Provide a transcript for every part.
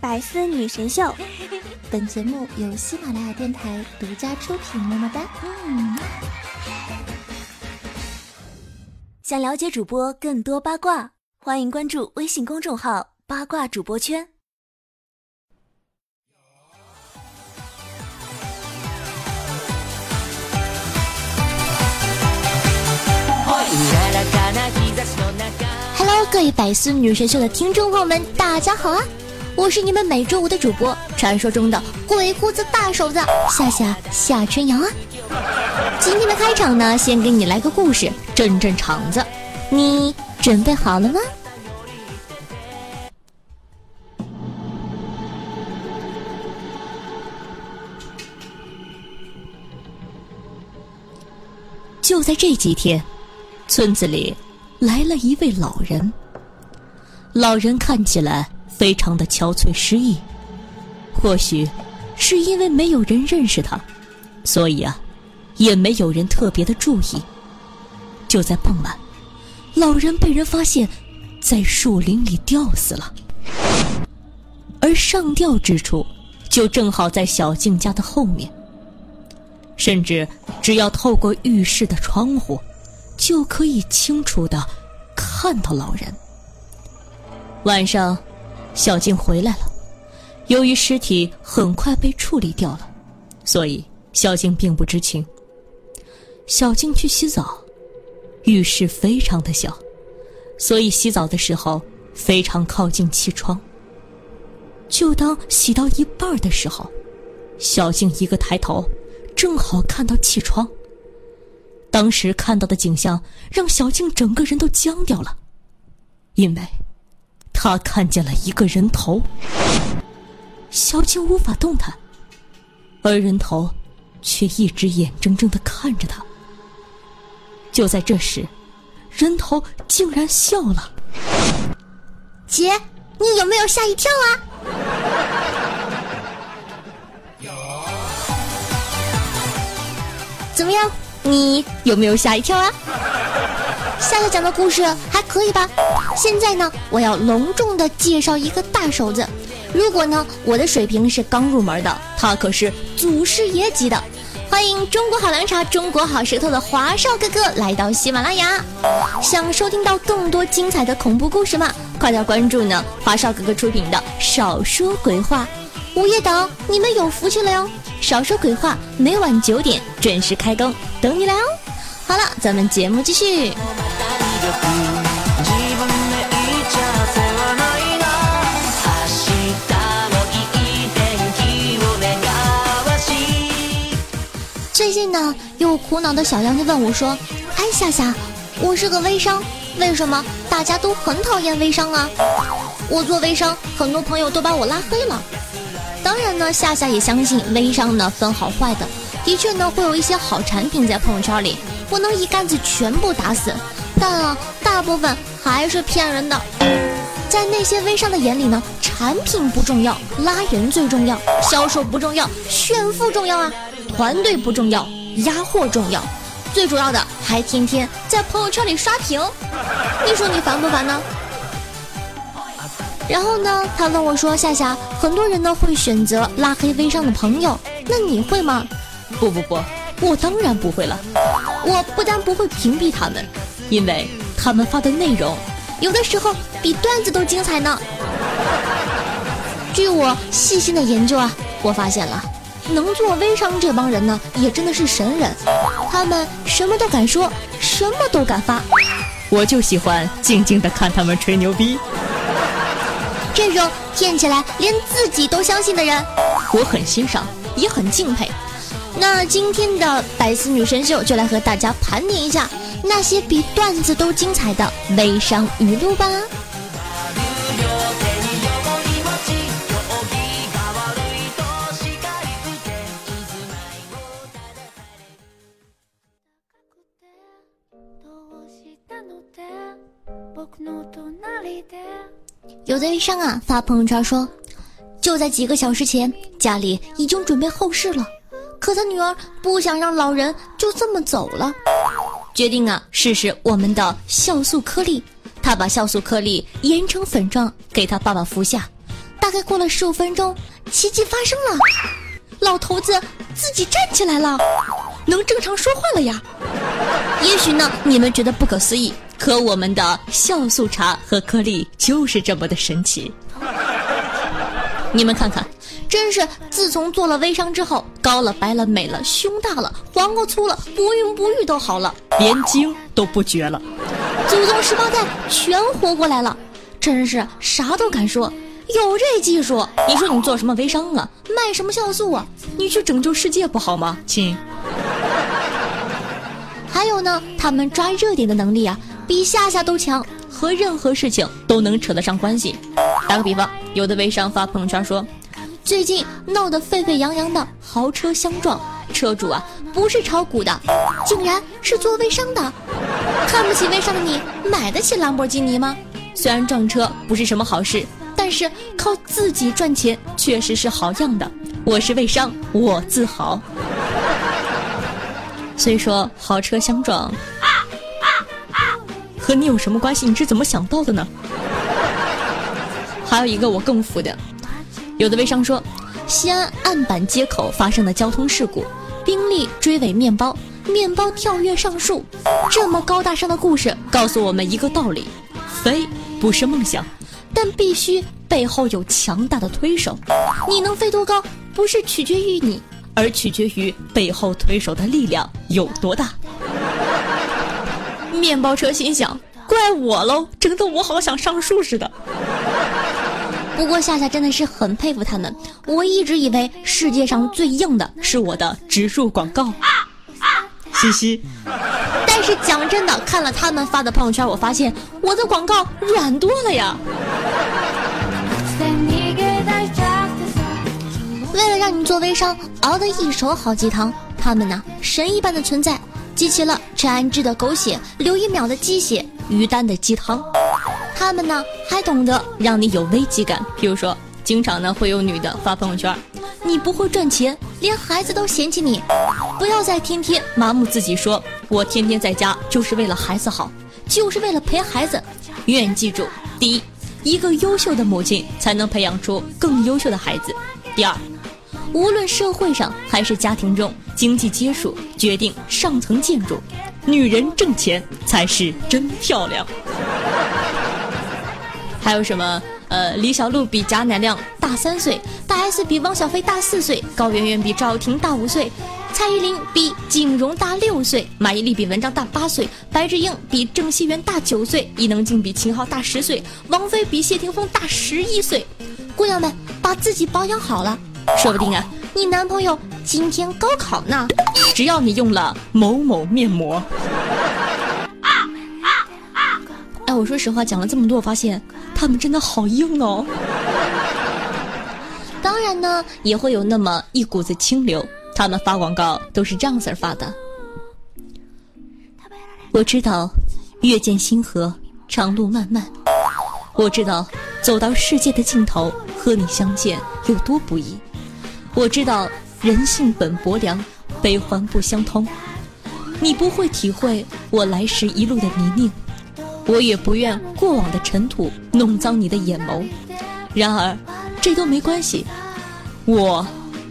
百思女神秀，本节目由喜马拉雅电台独家出品。么么哒！嗯。想了解主播更多八卦，欢迎关注微信公众号“八卦主播圈”。Hello，各位百思女神秀的听众朋友们，大家好啊！我是你们每周五的主播，传说中的鬼胡子大手子夏夏夏春阳啊！今天的开场呢，先给你来个故事，镇镇场子。你准备好了吗？就在这几天，村子里来了一位老人。老人看起来。非常的憔悴失意，或许是因为没有人认识他，所以啊，也没有人特别的注意。就在傍晚，老人被人发现，在树林里吊死了，而上吊之处就正好在小静家的后面，甚至只要透过浴室的窗户，就可以清楚的看到老人。晚上。小静回来了，由于尸体很快被处理掉了，所以小静并不知情。小静去洗澡，浴室非常的小，所以洗澡的时候非常靠近气窗。就当洗到一半的时候，小静一个抬头，正好看到气窗。当时看到的景象让小静整个人都僵掉了，因为。他看见了一个人头，小青无法动弹，而人头却一直眼睁睁的看着他。就在这时，人头竟然笑了：“姐，你有没有吓一跳啊？”有怎么样，你有没有吓一跳啊？夏夏讲的故事还可以吧？现在呢，我要隆重的介绍一个大手子。如果呢，我的水平是刚入门的，他可是祖师爷级的。欢迎中国好凉茶、中国好舌头的华少哥哥来到喜马拉雅。想收听到更多精彩的恐怖故事吗？快点关注呢，华少哥哥出品的《少说鬼话》午夜档，你们有福气了哟！《少说鬼话》每晚九点准时开更，等你来哦。好了，咱们节目继续。最近呢，有苦恼的小杨就问我说：“哎，夏夏，我是个微商，为什么大家都很讨厌微商啊？我做微商，很多朋友都把我拉黑了。当然呢，夏夏也相信微商呢分好坏的，的确呢会有一些好产品在朋友圈里，不能一竿子全部打死。但啊，大部分还是骗人的。在那些微商的眼里呢，产品不重要，拉人最重要，销售不重要，炫富重要啊。”团队不重要，压货重要，最主要的还天天在朋友圈里刷屏，你说你烦不烦呢？然后呢，他问我说：“夏夏，很多人呢会选择拉黑微商的朋友，那你会吗？”不不不，我当然不会了。我不但不会屏蔽他们，因为他们发的内容有的时候比段子都精彩呢。据我细心的研究啊，我发现了。能做微商这帮人呢，也真的是神人，他们什么都敢说，什么都敢发，我就喜欢静静的看他们吹牛逼。这种骗起来连自己都相信的人，我很欣赏，也很敬佩。那今天的百思女神秀就来和大家盘点一下那些比段子都精彩的微商语录吧。有的微商啊发朋友圈说，就在几个小时前，家里已经准备后事了，可他女儿不想让老人就这么走了，决定啊试试我们的酵素颗粒。他把酵素颗粒研成粉状给他爸爸服下，大概过了十五分钟，奇迹发生了，老头子自己站起来了，能正常说话了呀。也许呢，你们觉得不可思议，可我们的酵素茶和颗粒就是这么的神奇。你们看看，真是自从做了微商之后，高了、白了、美了、胸大了、黄瓜粗了，不孕不育都好了，连精都不绝了，祖宗十八代全活过来了，真是啥都敢说。有这技术，你说你做什么微商啊？卖什么酵素啊？你去拯救世界不好吗，亲？还有呢，他们抓热点的能力啊，比夏夏都强，和任何事情都能扯得上关系。打个比方，有的微商发朋友圈说，最近闹得沸沸扬扬的豪车相撞，车主啊不是炒股的，竟然是做微商的。看不起微商的你，买得起兰博基尼吗？虽然撞车不是什么好事。但是靠自己赚钱确实是好样的，我是微商，我自豪。所以说，豪车相撞，和你有什么关系？你是怎么想到的呢？还有一个我更服的，有的微商说，西安案板街口发生的交通事故，宾利追尾面包，面包跳跃上树，这么高大上的故事告诉我们一个道理：飞不是梦想。但必须背后有强大的推手，你能飞多高，不是取决于你，而取决于背后推手的力量有多大。面包车心想：怪我喽，整得我好想上树似的。不过夏夏真的是很佩服他们，我一直以为世界上最硬的是我的植入广告。嘻嘻。但是讲真的，看了他们发的朋友圈，我发现我的广告软多了呀。为了让你做微商熬得一手好鸡汤，他们呢神一般的存在，集齐了陈安之的狗血、刘一淼的鸡血、于丹的鸡汤。他们呢还懂得让你有危机感，比如说，经常呢会有女的发朋友圈。你不会赚钱，连孩子都嫌弃你，不要再天天麻木自己说，我天天在家就是为了孩子好，就是为了陪孩子。永远记住：第一，一个优秀的母亲才能培养出更优秀的孩子；第二，无论社会上还是家庭中，经济基础决定上层建筑，女人挣钱才是真漂亮。还有什么？呃，李小璐比贾乃亮大三岁，大 S 比汪小菲大四岁，高圆圆比赵又廷大五岁，蔡依林比景荣大六岁，马伊琍比文章大八岁，白智英比郑熙元大九岁，伊能静比秦昊大十岁，王菲比谢霆锋大十一岁。姑娘们，把自己保养好了，说不定啊，你男朋友今天高考呢。只要你用了某某面膜。哎，我说实话，讲了这么多，我发现他们真的好硬哦。当然呢，也会有那么一股子清流，他们发广告都是这样子发的。我知道，月见星河，长路漫漫。我知道，走到世界的尽头和你相见有多不易。我知道，人性本薄凉，悲欢不相通。你不会体会我来时一路的泥泞。我也不愿过往的尘土弄脏你的眼眸，然而，这都没关系。我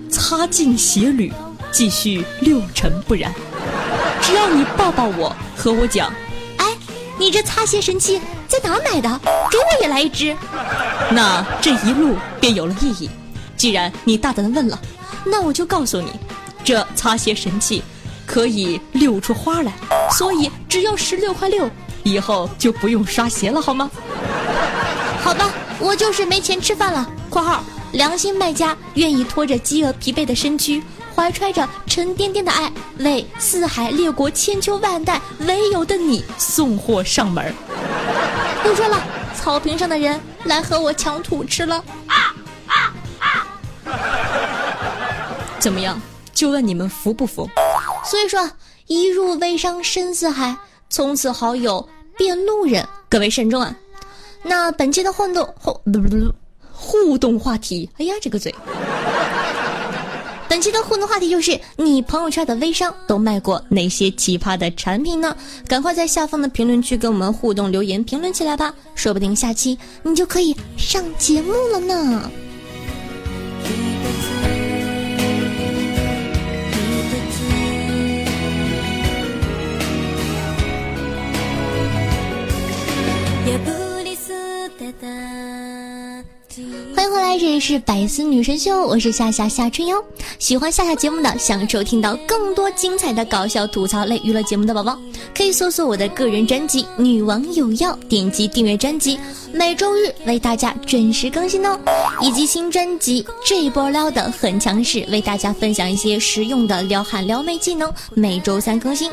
擦尽鞋履，继续六尘不染。只要你抱抱我，和我讲，哎，你这擦鞋神器在哪买的？给我也来一支。那这一路便有了意义。既然你大胆的问了，那我就告诉你，这擦鞋神器可以溜出花来，所以只要十六块六。以后就不用刷鞋了，好吗？好吧，我就是没钱吃饭了。（括号良心卖家愿意拖着饥饿疲惫的身躯，怀揣着沉甸甸的爱，为四海列国千秋万代唯有的你送货上门。不说了，草坪上的人来和我抢土吃了。怎么样？就问你们服不服？所以说，一入微商深似海，从此好友。变路人，各位慎重啊！那本期的互动互不不不互动话题，哎呀，这个嘴。本期的互动话题就是你朋友圈的微商都卖过哪些奇葩的产品呢？赶快在下方的评论区跟我们互动留言评论起来吧，说不定下期你就可以上节目了呢。迎回来，这里是百思女神秀，我是夏夏夏春瑶。喜欢夏夏节目的，想收听到更多精彩的搞笑吐槽类娱乐节目的宝宝，可以搜索我的个人专辑《女王有药》，点击订阅专辑，每周日为大家准时更新哦。以及新专辑《这一波撩的很强势》，为大家分享一些实用的撩汉撩妹技能，每周三更新。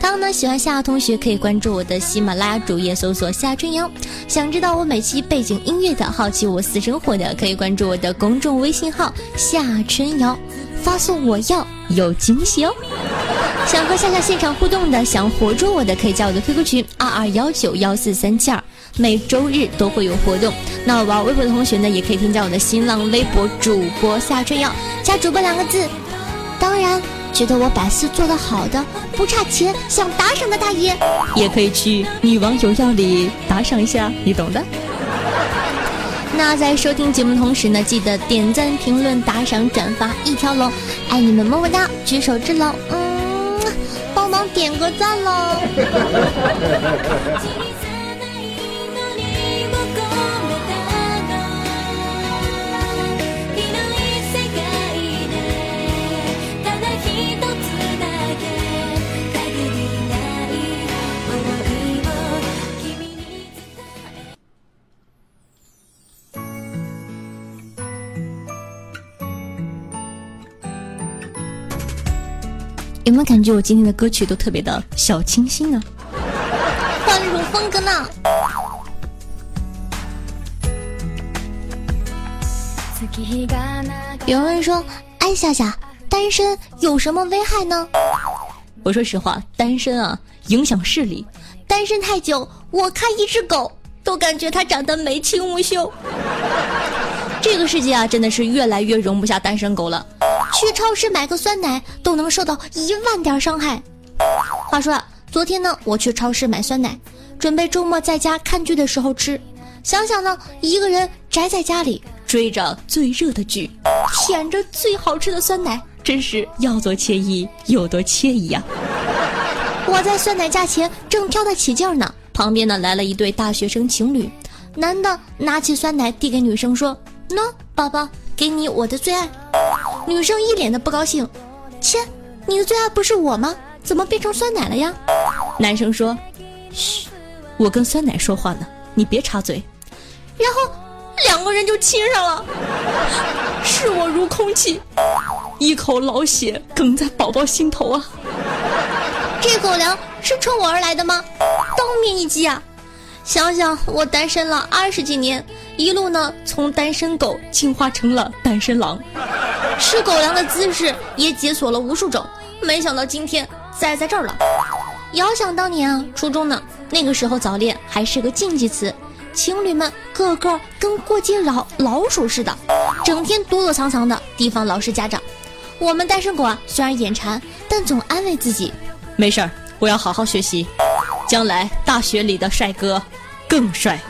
当然呢，喜欢夏同学可以关注我的喜马拉雅主页，搜索夏春瑶。想知道我每期背景音乐的，好奇我私生活的，可以关注我的公众微信号夏春瑶，发送我要有惊喜哦。想和夏夏现场互动的，想活捉我的，可以加我的 QQ 群二二幺九幺四三七二，每周日都会有活动。那玩微博的同学呢，也可以添加我的新浪微博主播夏春瑶，加主播两个字。当然。觉得我百思做得好的，不差钱，想打赏的大爷，也可以去女王有药里打赏一下，你懂的。那在收听节目同时呢，记得点赞、评论、打赏、转发一条龙，爱你们么么哒，举手之劳，嗯，帮忙点个赞喽。有没有感觉我今天的歌曲都特别的小清新呢？换了一种风格呢。有人说：“哎，夏夏，单身有什么危害呢？”我说实话，单身啊，影响视力。单身太久，我看一只狗都感觉它长得眉清目秀。这个世界啊，真的是越来越容不下单身狗了。去超市买个酸奶都能受到一万点伤害。话说，昨天呢，我去超市买酸奶，准备周末在家看剧的时候吃。想想呢，一个人宅在家里，追着最热的剧，舔着最好吃的酸奶，真是要多惬意有多惬意呀！我在酸奶架前正挑得起劲呢，旁边呢来了一对大学生情侣，男的拿起酸奶递给女生说：“喏，宝宝，给你我的最爱。”女生一脸的不高兴，切，你的最爱不是我吗？怎么变成酸奶了呀？男生说：“嘘，我跟酸奶说话呢，你别插嘴。”然后两个人就亲上了，视我如空气，一口老血哽在宝宝心头啊！这狗粮是冲我而来的吗？当面一击啊！想想我单身了二十几年，一路呢从单身狗进化成了单身狼。吃狗粮的姿势也解锁了无数种，没想到今天栽在这儿了。遥想当年啊，初中呢，那个时候早恋还是个禁忌词，情侣们个个跟过街老老鼠似的，整天躲躲藏藏的提防老师家长。我们单身狗啊，虽然眼馋，但总安慰自己，没事儿，我要好好学习，将来大学里的帅哥更帅。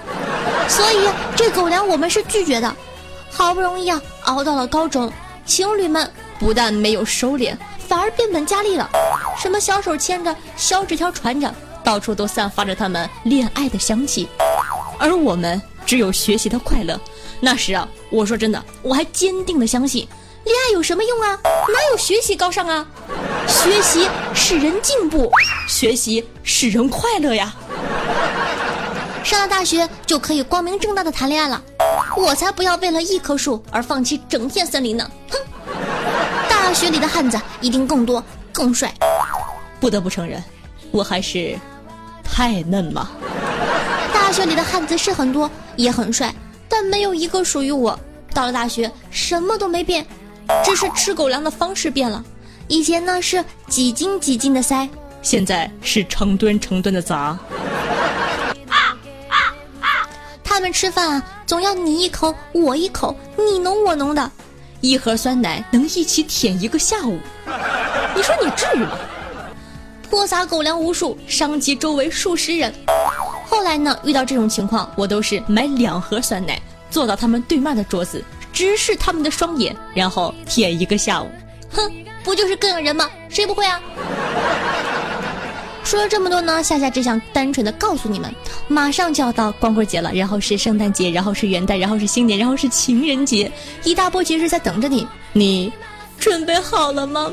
所以这狗粮我们是拒绝的。好不容易啊，熬到了高中。情侣们不但没有收敛，反而变本加厉了。什么小手牵着，小纸条传着，到处都散发着他们恋爱的香气。而我们只有学习的快乐。那时啊，我说真的，我还坚定的相信，恋爱有什么用啊？哪有学习高尚啊？学习使人进步，学习使人快乐呀。上了大学就可以光明正大的谈恋爱了。我才不要为了一棵树而放弃整片森林呢！哼，大学里的汉子一定更多更帅。不得不承认，我还是太嫩了。大学里的汉子是很多，也很帅，但没有一个属于我。到了大学，什么都没变，只是吃狗粮的方式变了。以前呢是几斤几斤的塞，现在是成吨成吨的砸。他们吃饭啊，总要你一口我一口，你侬我侬的，一盒酸奶能一起舔一个下午。你说你至于吗？泼洒狗粮无数，伤及周围数十人。后来呢，遇到这种情况，我都是买两盒酸奶，坐到他们对面的桌子，直视他们的双眼，然后舔一个下午。哼，不就是膈应人吗？谁不会啊？说了这么多呢，夏夏只想单纯的告诉你们，马上就要到光棍节了，然后是圣诞节，然后是元旦，然后是新年，然后是情人节，一大波节日在等着你，你准备好了吗？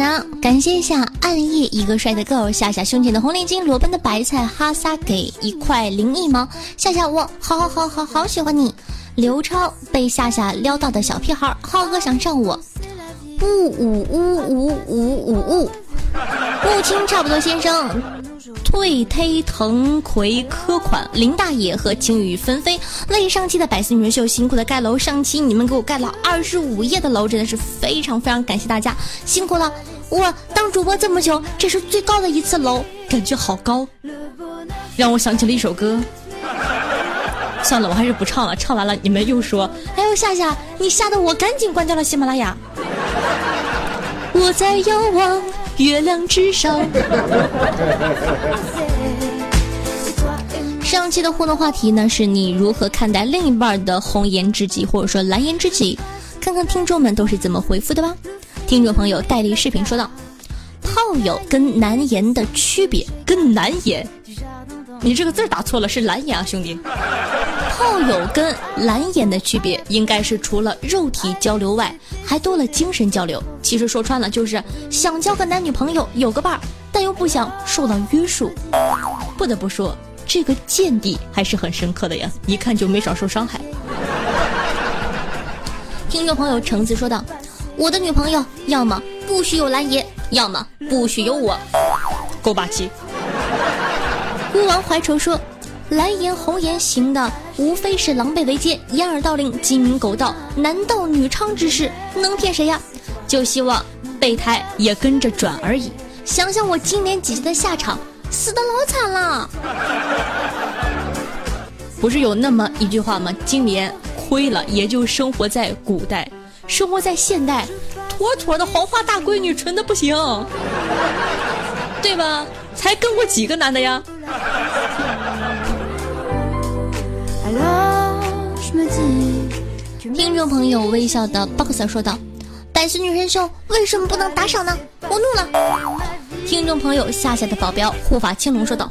的，感谢一下暗夜一个帅的 girl 夏夏胸前的红领巾，裸奔的白菜哈萨给一块零一毛，夏夏我好好好好好喜欢你，刘超被夏夏撩到的小屁孩，浩哥想上我，不呜呜呜呜呜呜，木青差不多先生。退忒藤葵科款林大爷和晴雨纷飞为上期的百思女神秀辛苦的盖楼，上期你们给我盖了二十五页的楼，真的是非常非常感谢大家，辛苦了！我当主播这么久，这是最高的一次楼，感觉好高，让我想起了一首歌。算了，我还是不唱了，唱完了你们又说，哎呦夏夏，你吓得我赶紧关掉了喜马拉雅。我在遥望。月亮之上。上期的互动话题呢，是你如何看待另一半的红颜知己或者说蓝颜知己？看看听众们都是怎么回复的吧。听众朋友戴笠视频说道：“炮友跟蓝颜的区别，跟蓝颜。”你这个字打错了，是蓝颜啊，兄弟。炮友跟蓝眼的区别，应该是除了肉体交流外，还多了精神交流。其实说穿了，就是想交个男女朋友，有个伴儿，但又不想受到约束。不得不说，这个见地还是很深刻的呀，一看就没少受伤害。听众朋友橙子说道：“我的女朋友要么不许有蓝颜，要么不许有我，够霸气。”孤王怀愁说：“蓝颜红颜行的，无非是狼狈为奸、掩耳盗铃、鸡鸣狗盗、男盗女娼之事，能骗谁呀？就希望备胎也跟着转而已。想想我今年姐姐的下场，死的老惨了。不是有那么一句话吗？今年亏了，也就生活在古代，生活在现代，妥妥的黄花大闺女，纯的不行，对吧？才跟过几个男的呀？”听众朋友微笑的 boxer 说道：“百思女神秀为什么不能打赏呢？我怒了！”听众朋友夏夏的保镖护法青龙说道：“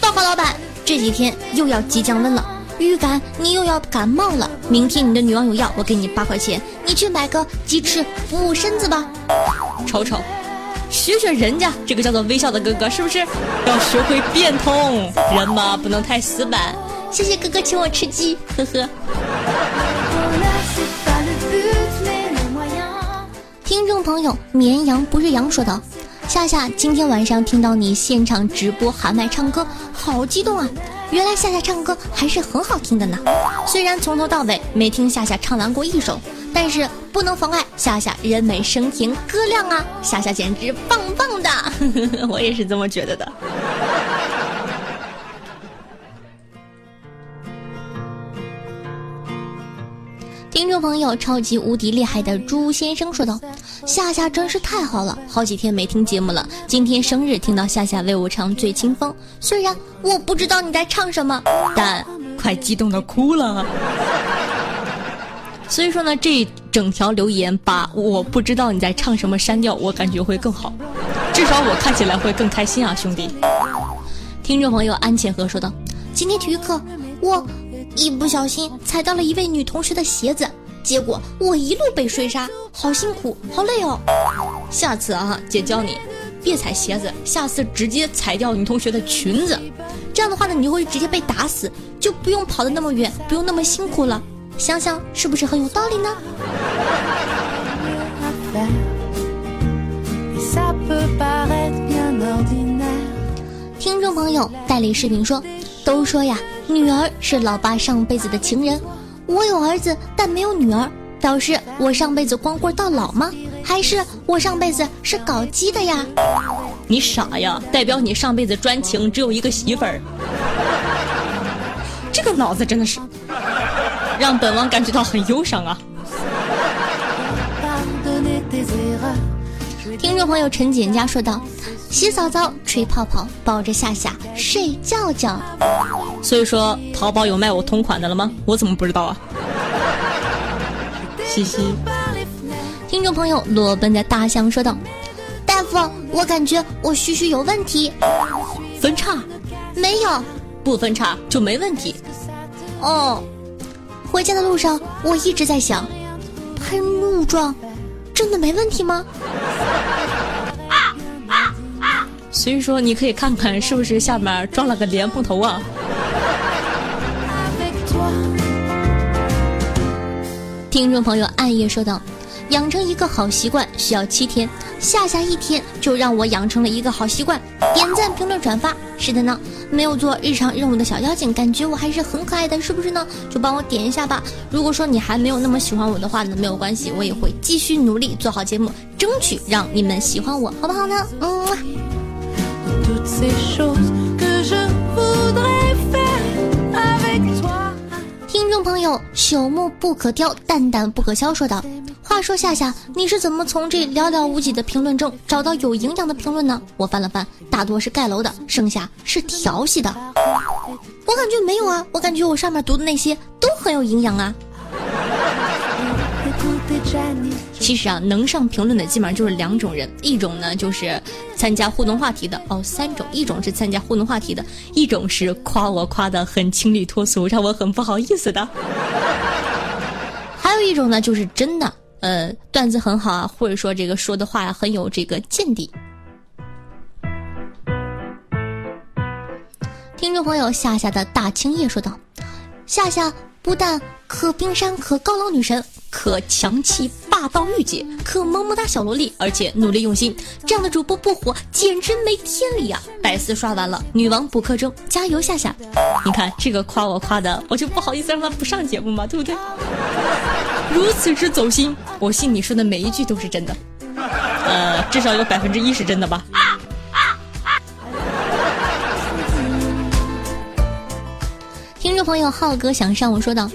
报告老板，这几天又要急降温了，预感你又要感冒了。明天你的女网友要，我给你八块钱，你去买个鸡翅补补身子吧。”瞅瞅。学学人家，这个叫做微笑的哥哥，是不是要学会变通？人嘛，不能太死板。谢谢哥哥请我吃鸡，呵呵。听众朋友，绵羊不是羊说道：“夏夏，今天晚上听到你现场直播喊麦唱歌，好激动啊！原来夏夏唱歌还是很好听的呢。虽然从头到尾没听夏夏唱完过一首。”但是不能妨碍夏夏人美声甜歌亮啊！夏夏简直棒棒的，我也是这么觉得的。听众朋友，超级无敌厉害的朱先生说道：“夏夏真是太好了，好几天没听节目了，今天生日听到夏夏为我唱《醉清风》，虽然我不知道你在唱什么，但快激动的哭了。”所以说呢，这整条留言把我不知道你在唱什么删掉，我感觉会更好，至少我看起来会更开心啊，兄弟。听众朋友安浅和说道：“今天体育课我一不小心踩到了一位女同学的鞋子，结果我一路被追杀，好辛苦，好累哦。下次啊，姐教你别踩鞋子，下次直接踩掉女同学的裙子，这样的话呢，你就会直接被打死，就不用跑的那么远，不用那么辛苦了。”想想是不是很有道理呢？听众朋友代理视频说，都说呀，女儿是老爸上辈子的情人。我有儿子但没有女儿，表示我上辈子光棍到老吗？还是我上辈子是搞基的呀？你傻呀，代表你上辈子专情，只有一个媳妇儿。这个脑子真的是。让本王感觉到很忧伤啊。听众朋友陈简佳说道：“洗澡澡，吹泡泡，抱着夏夏睡觉觉。”所以说，淘宝有卖我同款的了吗？我怎么不知道啊？嘻嘻。听众朋友裸奔的大象说道：“大夫，我感觉我嘘嘘有问题，分叉？没有，不分叉就没问题。哦，回家的路上我一直在想，喷雾状。”真的没问题吗？所以说，你可以看看是不是下面装了个莲蓬头啊？听众朋友暗夜说道。养成一个好习惯需要七天，下下一天就让我养成了一个好习惯，点赞、评论、转发。是的呢，没有做日常任务的小妖精，感觉我还是很可爱的，是不是呢？就帮我点一下吧。如果说你还没有那么喜欢我的话呢，没有关系，我也会继续努力做好节目，争取让你们喜欢我，好不好呢？嗯。听众朋友，朽木不可雕，蛋蛋不可消，说道。话说夏夏，你是怎么从这寥寥无几的评论中找到有营养的评论呢？我翻了翻，大多是盖楼的，剩下是调戏的。我感觉没有啊，我感觉我上面读的那些都很有营养啊。其实啊，能上评论的基本上就是两种人，一种呢就是参加互动话题的哦，三种，一种是参加互动话题的，一种是夸我夸的很清丽脱俗，让我很不好意思的，还有一种呢就是真的。呃，段子很好啊，或者说这个说的话呀很有这个见地。听众朋友夏夏的大青叶说道：“夏夏不但可冰山，可高冷女神，可强气霸道御姐，可萌萌哒小萝莉，而且努力用心，这样的主播不火简直没天理呀！”百思刷完了，女王补课中，加油夏夏！你看这个夸我夸的，我就不好意思让他不上节目嘛，对不对？如此之走心，我信你说的每一句都是真的，呃，至少有百分之一是真的吧。听众朋友浩哥想上我说道：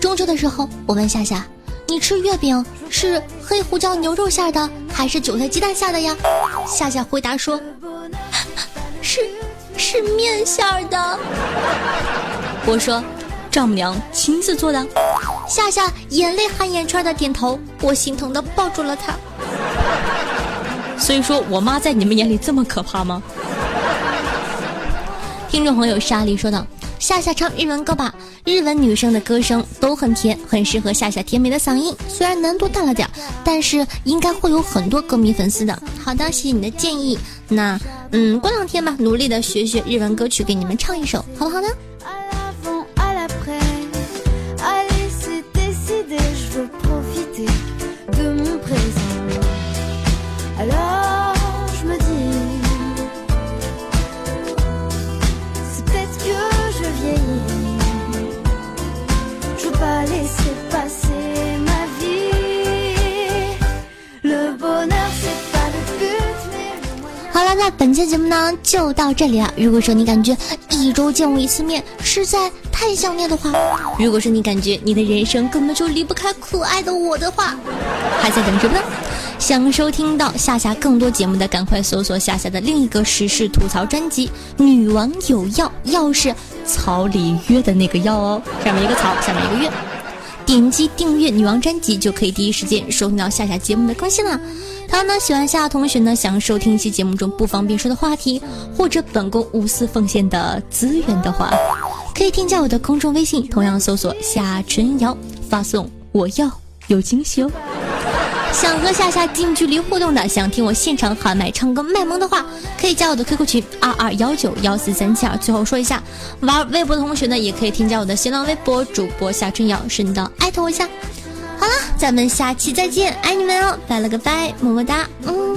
中秋的时候，我问夏夏，你吃月饼是黑胡椒牛肉馅的，还是韭菜鸡蛋馅的呀？夏夏回答说，是是面馅的。我说。丈母娘亲自做的，夏夏眼泪含眼圈的点头，我心疼的抱住了她。所以说我妈在你们眼里这么可怕吗？听众朋友莎莉说道：“夏夏唱日文歌吧，日文女生的歌声都很甜，很适合夏夏甜美的嗓音。虽然难度大了点，但是应该会有很多歌迷粉丝的。好的，谢谢你的建议。那嗯，过两天吧，努力的学学日文歌曲，给你们唱一首，好不好呢？”那本期节目呢就到这里了。如果说你感觉一周见我一次面实在太想念的话，如果说你感觉你的人生根本就离不开可爱的我的话，还在等什么呢？想收听到夏夏更多节目的，赶快搜索夏夏的另一个时事吐槽专辑《女王有药》，药是草里约的那个药哦，上面一个草，下面一个月。点击订阅女王专辑就可以第一时间收听到夏夏节目的更新了。同样呢，喜欢夏夏同学呢，想收听一期节目中不方便说的话题，或者本宫无私奉献的资源的话，可以添加我的公众微信，同样搜索夏春瑶，发送我要有惊喜哦。想和夏夏近距离互动的，想听我现场喊麦唱歌卖萌的话，可以加我的 QQ 群二二幺九幺四三七二。最后说一下，玩微博的同学呢，也可以添加我的新浪微博主播夏春瑶，顺道艾特我一下。好了，咱们下期再见，爱你们哦，拜了个拜，么么哒，嗯。